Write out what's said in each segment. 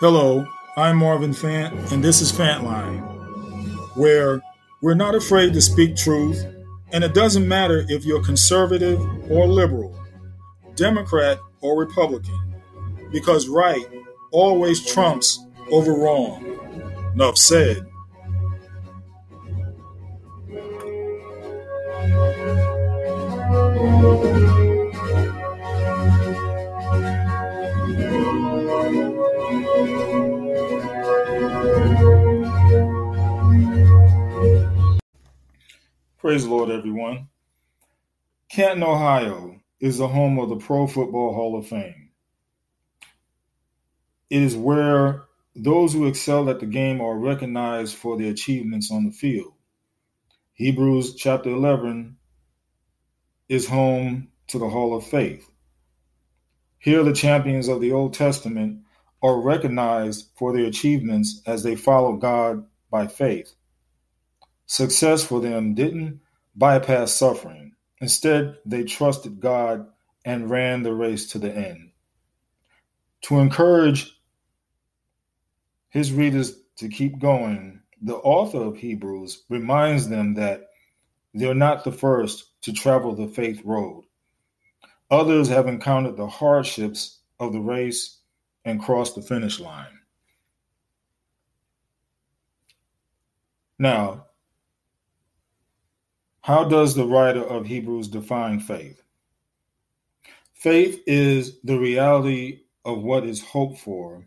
Hello, I'm Marvin Fant, and this is Fantline, where we're not afraid to speak truth, and it doesn't matter if you're conservative or liberal, Democrat or Republican, because right always trumps over wrong. Enough said. Praise the Lord, everyone. Canton, Ohio is the home of the Pro Football Hall of Fame. It is where those who excel at the game are recognized for their achievements on the field. Hebrews chapter 11 is home to the Hall of Faith. Here, the champions of the Old Testament are recognized for their achievements as they follow God by faith. Success for them didn't bypass suffering. Instead, they trusted God and ran the race to the end. To encourage his readers to keep going, the author of Hebrews reminds them that they're not the first to travel the faith road. Others have encountered the hardships of the race and crossed the finish line. Now, how does the writer of Hebrews define faith? Faith is the reality of what is hoped for,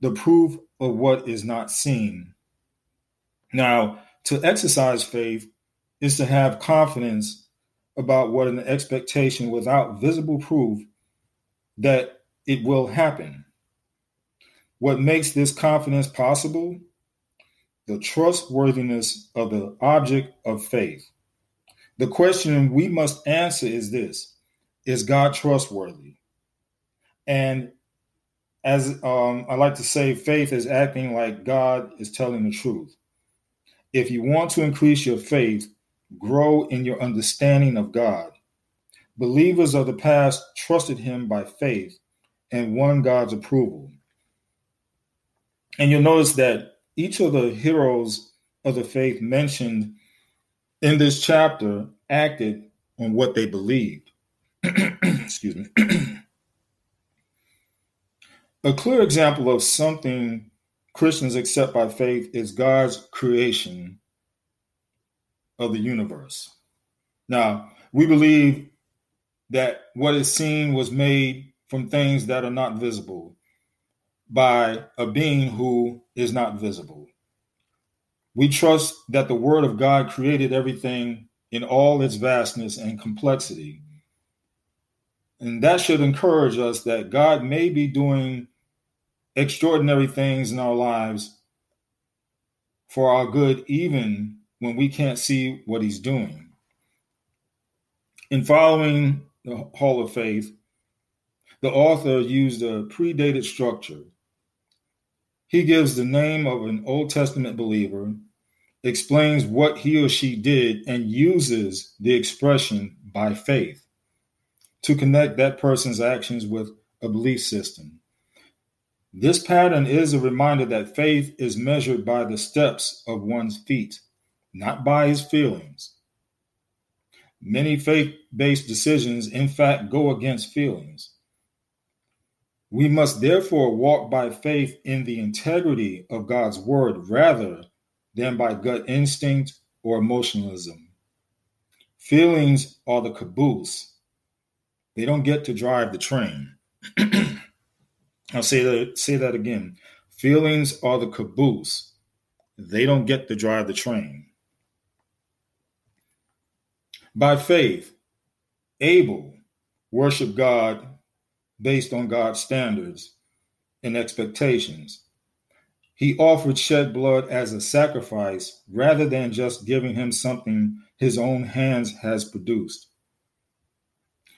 the proof of what is not seen. Now, to exercise faith is to have confidence about what an expectation without visible proof that it will happen. What makes this confidence possible? The trustworthiness of the object of faith. The question we must answer is this Is God trustworthy? And as um, I like to say, faith is acting like God is telling the truth. If you want to increase your faith, grow in your understanding of God. Believers of the past trusted Him by faith and won God's approval. And you'll notice that each of the heroes of the faith mentioned in this chapter acted on what they believed. Excuse me. A clear example of something Christians accept by faith is God's creation of the universe. Now, we believe that what is seen was made from things that are not visible by a being who is not visible. We trust that the Word of God created everything in all its vastness and complexity. And that should encourage us that God may be doing extraordinary things in our lives for our good, even when we can't see what He's doing. In following the Hall of Faith, the author used a predated structure he gives the name of an Old Testament believer, explains what he or she did, and uses the expression by faith to connect that person's actions with a belief system. This pattern is a reminder that faith is measured by the steps of one's feet, not by his feelings. Many faith based decisions, in fact, go against feelings. We must therefore walk by faith in the integrity of God's word rather than by gut instinct or emotionalism. Feelings are the caboose, they don't get to drive the train. I'll say that, say that again. Feelings are the caboose, they don't get to drive the train. By faith, Abel worshiped God based on God's standards and expectations. He offered shed blood as a sacrifice rather than just giving him something his own hands has produced.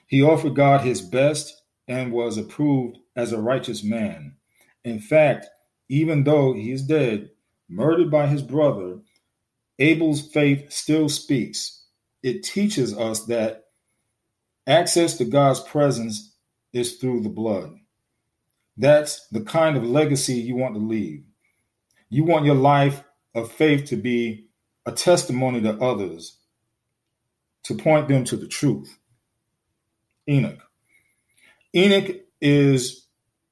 He offered God his best and was approved as a righteous man. In fact, even though he is dead, murdered by his brother, Abel's faith still speaks. It teaches us that access to God's presence is through the blood. That's the kind of legacy you want to leave. You want your life of faith to be a testimony to others, to point them to the truth. Enoch. Enoch is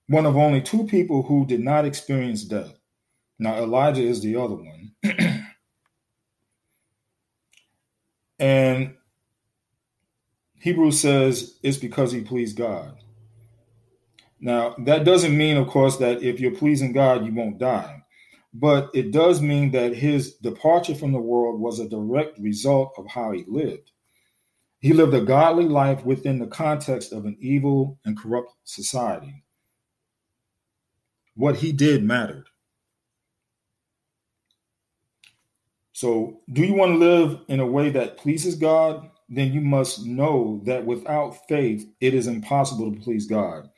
one of only two people who did not experience death. Now, Elijah is the other one. and Hebrews says it's because he pleased God. Now, that doesn't mean, of course, that if you're pleasing God, you won't die. But it does mean that his departure from the world was a direct result of how he lived. He lived a godly life within the context of an evil and corrupt society. What he did mattered. So, do you want to live in a way that pleases God? Then you must know that without faith, it is impossible to please God.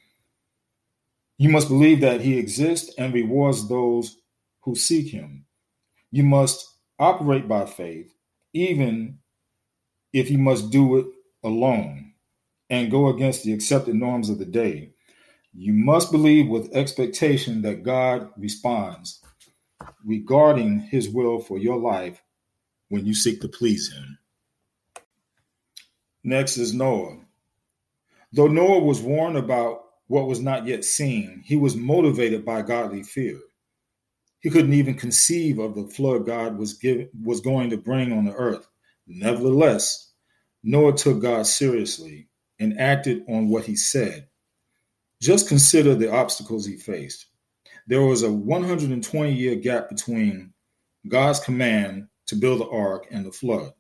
You must believe that He exists and rewards those who seek Him. You must operate by faith, even if you must do it alone and go against the accepted norms of the day. You must believe with expectation that God responds regarding his will for your life when you seek to please him. Next is Noah. Though Noah was warned about what was not yet seen, he was motivated by godly fear. He couldn't even conceive of the flood God was, give, was going to bring on the earth. Nevertheless, Noah took God seriously and acted on what he said. Just consider the obstacles he faced there was a 120 year gap between God's command to build the ark and the flood.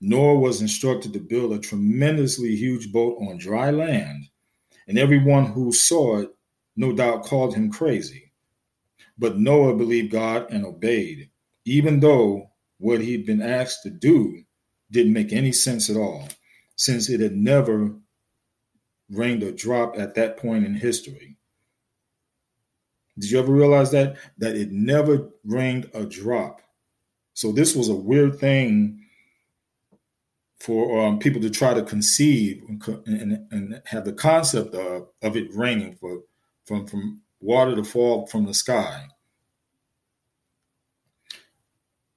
Noah was instructed to build a tremendously huge boat on dry land, and everyone who saw it no doubt called him crazy. But Noah believed God and obeyed, even though what he'd been asked to do didn't make any sense at all, since it had never rained a drop at that point in history. Did you ever realize that? That it never rained a drop. So this was a weird thing for um, people to try to conceive and, and, and, have the concept of, of it raining for from from water to fall from the sky.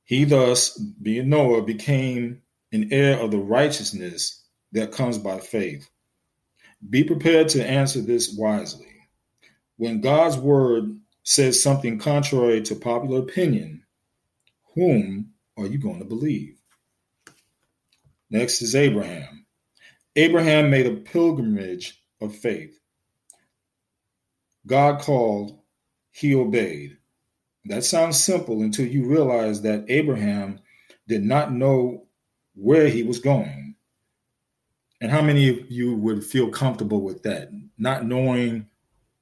He thus, being Noah, became an heir of the righteousness that comes by faith. Be prepared to answer this wisely when God's word says something contrary to popular opinion, whom are you going to believe? Next is Abraham. Abraham made a pilgrimage of faith. God called, he obeyed. That sounds simple until you realize that Abraham did not know where he was going. And how many of you would feel comfortable with that? Not knowing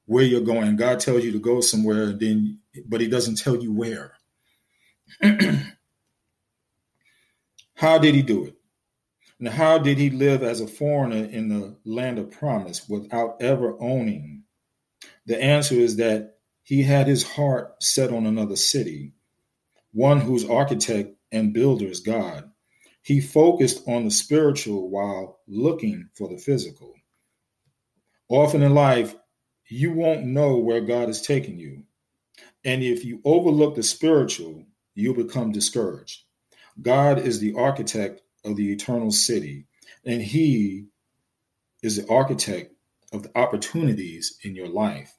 where you're going. God tells you to go somewhere, then but he doesn't tell you where. how did he do it? And how did he live as a foreigner in the land of promise without ever owning? The answer is that he had his heart set on another city, one whose architect and builder is God. He focused on the spiritual while looking for the physical. Often in life, you won't know where God is taking you. And if you overlook the spiritual, you'll become discouraged. God is the architect of the eternal city, and He is the architect of the opportunities in your life.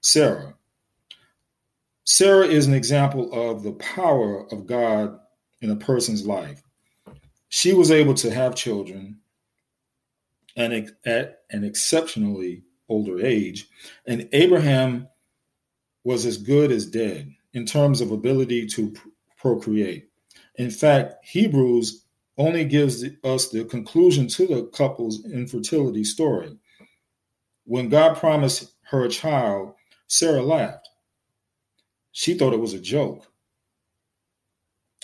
Sarah. Sarah is an example of the power of God in a person's life. She was able to have children and at an exceptionally older age. And Abraham was as good as dead in terms of ability to procreate. In fact, Hebrews only gives us the conclusion to the couple's infertility story. When God promised her a child, Sarah laughed. She thought it was a joke.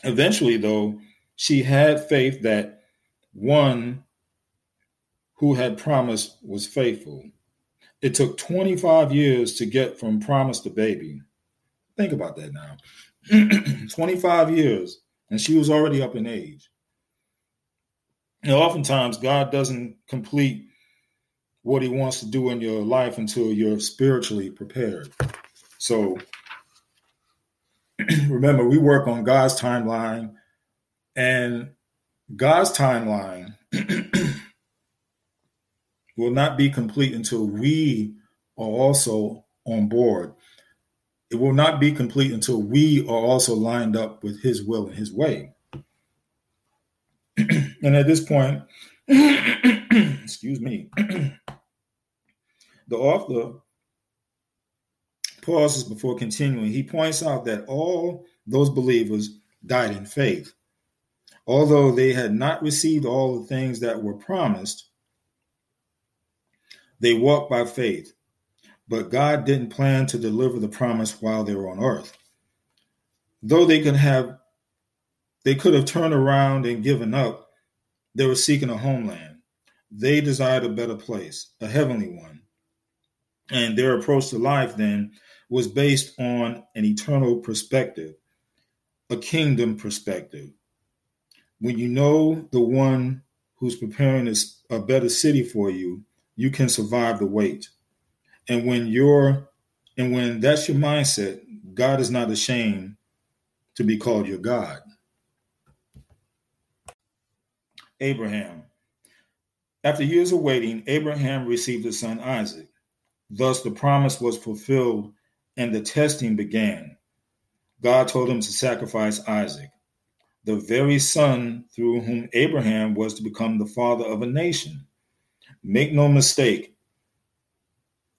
Eventually, though, she had faith that one who had promised was faithful. It took 25 years to get from promise to baby. Think about that now. 25 years, and she was already up in age. And oftentimes, God doesn't complete what he wants to do in your life until you're spiritually prepared. So remember, we work on God's timeline, and God's timeline will not be complete until we are also on board. It will not be complete until we are also lined up with His will and His way. and at this point, excuse me, the author pauses before continuing. He points out that all those believers died in faith. Although they had not received all the things that were promised, they walked by faith. But God didn't plan to deliver the promise while they were on earth. Though they could have they could have turned around and given up, they were seeking a homeland. They desired a better place, a heavenly one. And their approach to life then was based on an eternal perspective, a kingdom perspective. When you know the one who's preparing a better city for you, you can survive the wait. And when you're and when that's your mindset, God is not ashamed to be called your God. Abraham. After years of waiting, Abraham received his son Isaac. Thus, the promise was fulfilled and the testing began. God told him to sacrifice Isaac, the very son through whom Abraham was to become the father of a nation. Make no mistake,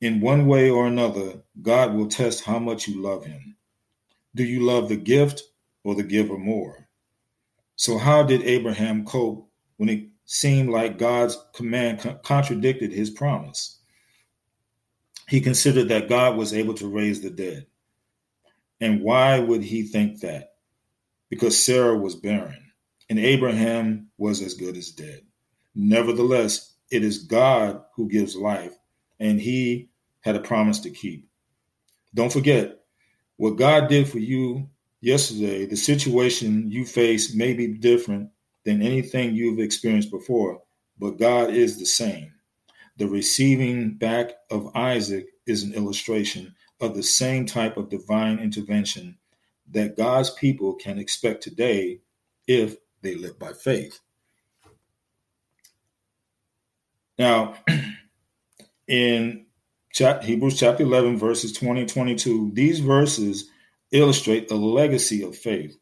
in one way or another, God will test how much you love him. Do you love the gift or the giver more? So, how did Abraham cope when it seemed like God's command contradicted his promise? He considered that God was able to raise the dead. And why would he think that? Because Sarah was barren and Abraham was as good as dead. Nevertheless, it is God who gives life, and he had a promise to keep. Don't forget, what God did for you yesterday, the situation you face may be different than anything you've experienced before, but God is the same. The receiving back of Isaac is an illustration of the same type of divine intervention that God's people can expect today if they live by faith. Now, in Hebrews chapter 11, verses 20 and 22, these verses illustrate the legacy of faith.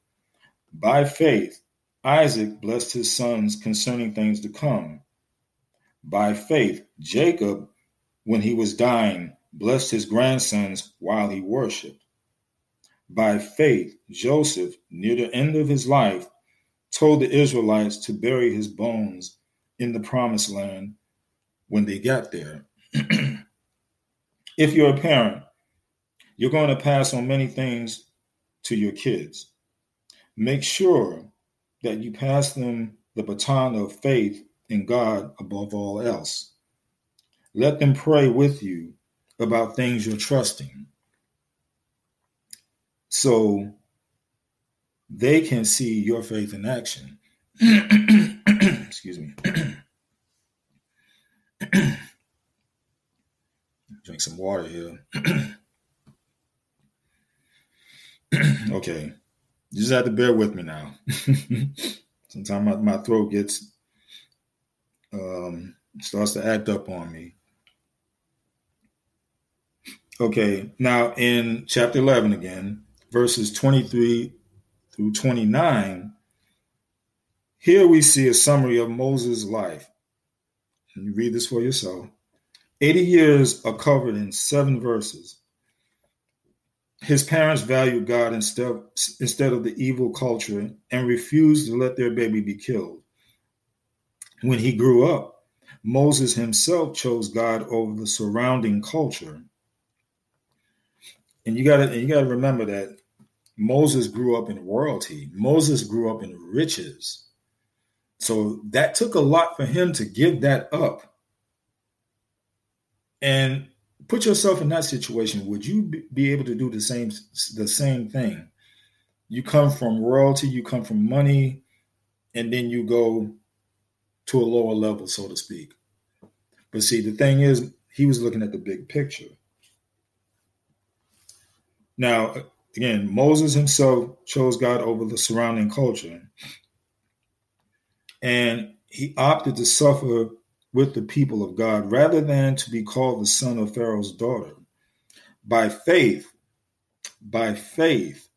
By faith, Isaac blessed his sons concerning things to come. By faith, Jacob, when he was dying, blessed his grandsons while he worshiped. By faith, Joseph, near the end of his life, told the Israelites to bury his bones in the promised land when they got there. if you're a parent, you're going to pass on many things to your kids. Make sure that you pass them the baton of faith in God above all else. Let them pray with you about things you're trusting so they can see your faith in action. Excuse me. Drink some water here. okay. You just have to bear with me now. Sometimes my, my throat gets um, starts to act up on me. Okay, now in chapter 11 again, verses 23 through 29, here we see a summary of Moses' life. And you read this for yourself. 80 years are covered in seven verses. His parents valued God instead, instead of the evil culture and refused to let their baby be killed. When he grew up, Moses himself chose God over the surrounding culture. And you gotta and you gotta remember that Moses grew up in royalty. Moses grew up in riches. So that took a lot for him to give that up. And put yourself in that situation. Would you be able to do the same the same thing? You come from royalty, you come from money, and then you go to a lower level, so to speak. But see, the thing is, he was looking at the big picture. Now, again, Moses himself chose God over the surrounding culture. And he opted to suffer with the people of God rather than to be called the son of Pharaoh's daughter. By faith, by faith,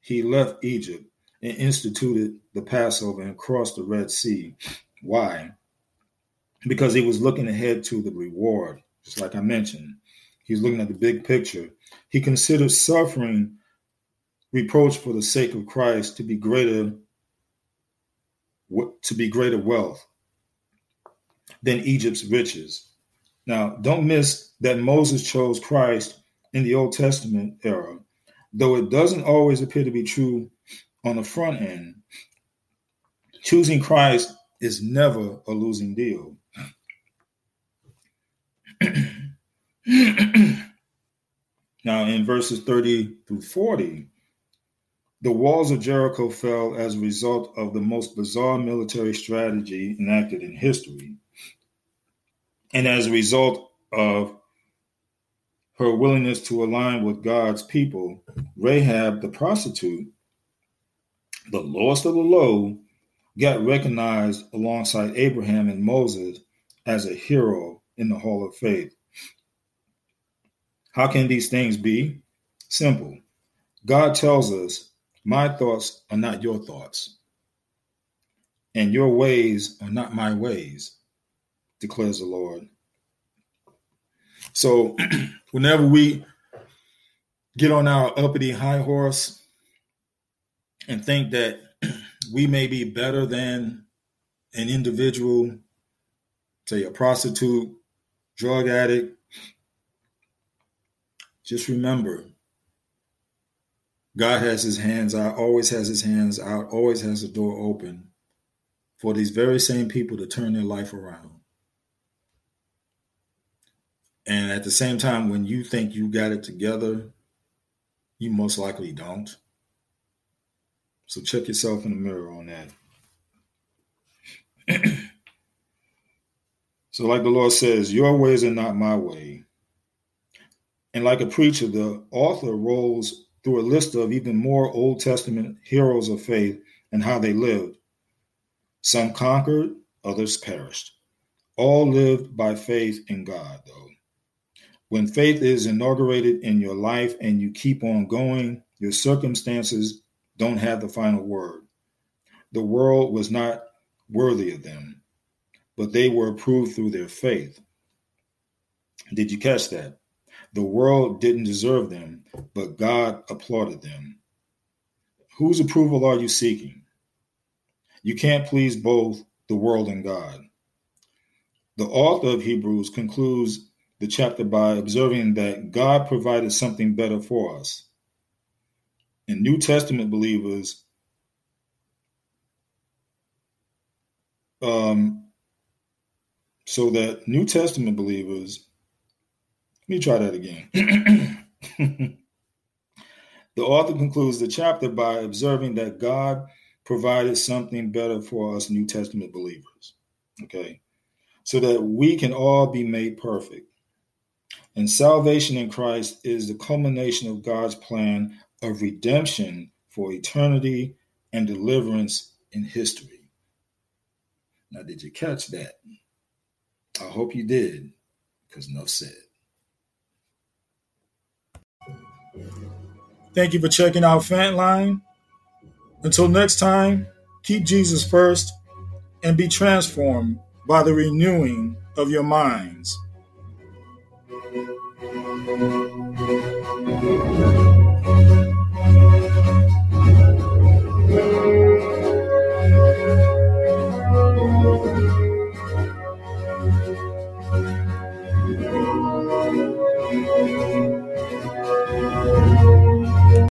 he left Egypt and instituted the Passover and crossed the Red Sea. Why? Because he was looking ahead to the reward, just like I mentioned. He's looking at the big picture. He considered suffering reproach for the sake of Christ to be greater to be greater wealth than Egypt's riches. Now, don't miss that Moses chose Christ in the Old Testament era, though it doesn't always appear to be true on the front end. Choosing Christ is never a losing deal. now, in verses 30 through 40, the walls of Jericho fell as a result of the most bizarre military strategy enacted in history. And as a result of her willingness to align with God's people, Rahab the prostitute, the lowest of the low, got recognized alongside Abraham and Moses as a hero in the Hall of Faith. How can these things be? Simple. God tells us, My thoughts are not your thoughts, and your ways are not my ways declares the Lord. So whenever we get on our uppity high horse and think that we may be better than an individual, say a prostitute, drug addict, just remember God has his hands out, always has his hands out, always has the door open for these very same people to turn their life around. And at the same time, when you think you got it together, you most likely don't. So check yourself in the mirror on that. so, like the Lord says, your ways are not my way. And like a preacher, the author rolls through a list of even more Old Testament heroes of faith and how they lived. Some conquered, others perished. All lived by faith in God, though. When faith is inaugurated in your life and you keep on going, your circumstances don't have the final word. The world was not worthy of them, but they were approved through their faith. Did you catch that? The world didn't deserve them, but God applauded them. Whose approval are you seeking? You can't please both the world and God. The author of Hebrews concludes the chapter by observing that God provided something better for us. And New Testament believers um, so that New Testament believers, let me try that again. the author concludes the chapter by observing that God provided something better for us New Testament believers. Okay. So that we can all be made perfect. And salvation in Christ is the culmination of God's plan of redemption for eternity and deliverance in history. Now, did you catch that? I hope you did, because enough said. Thank you for checking out Fantline. Until next time, keep Jesus first and be transformed by the renewing of your minds. Thank you.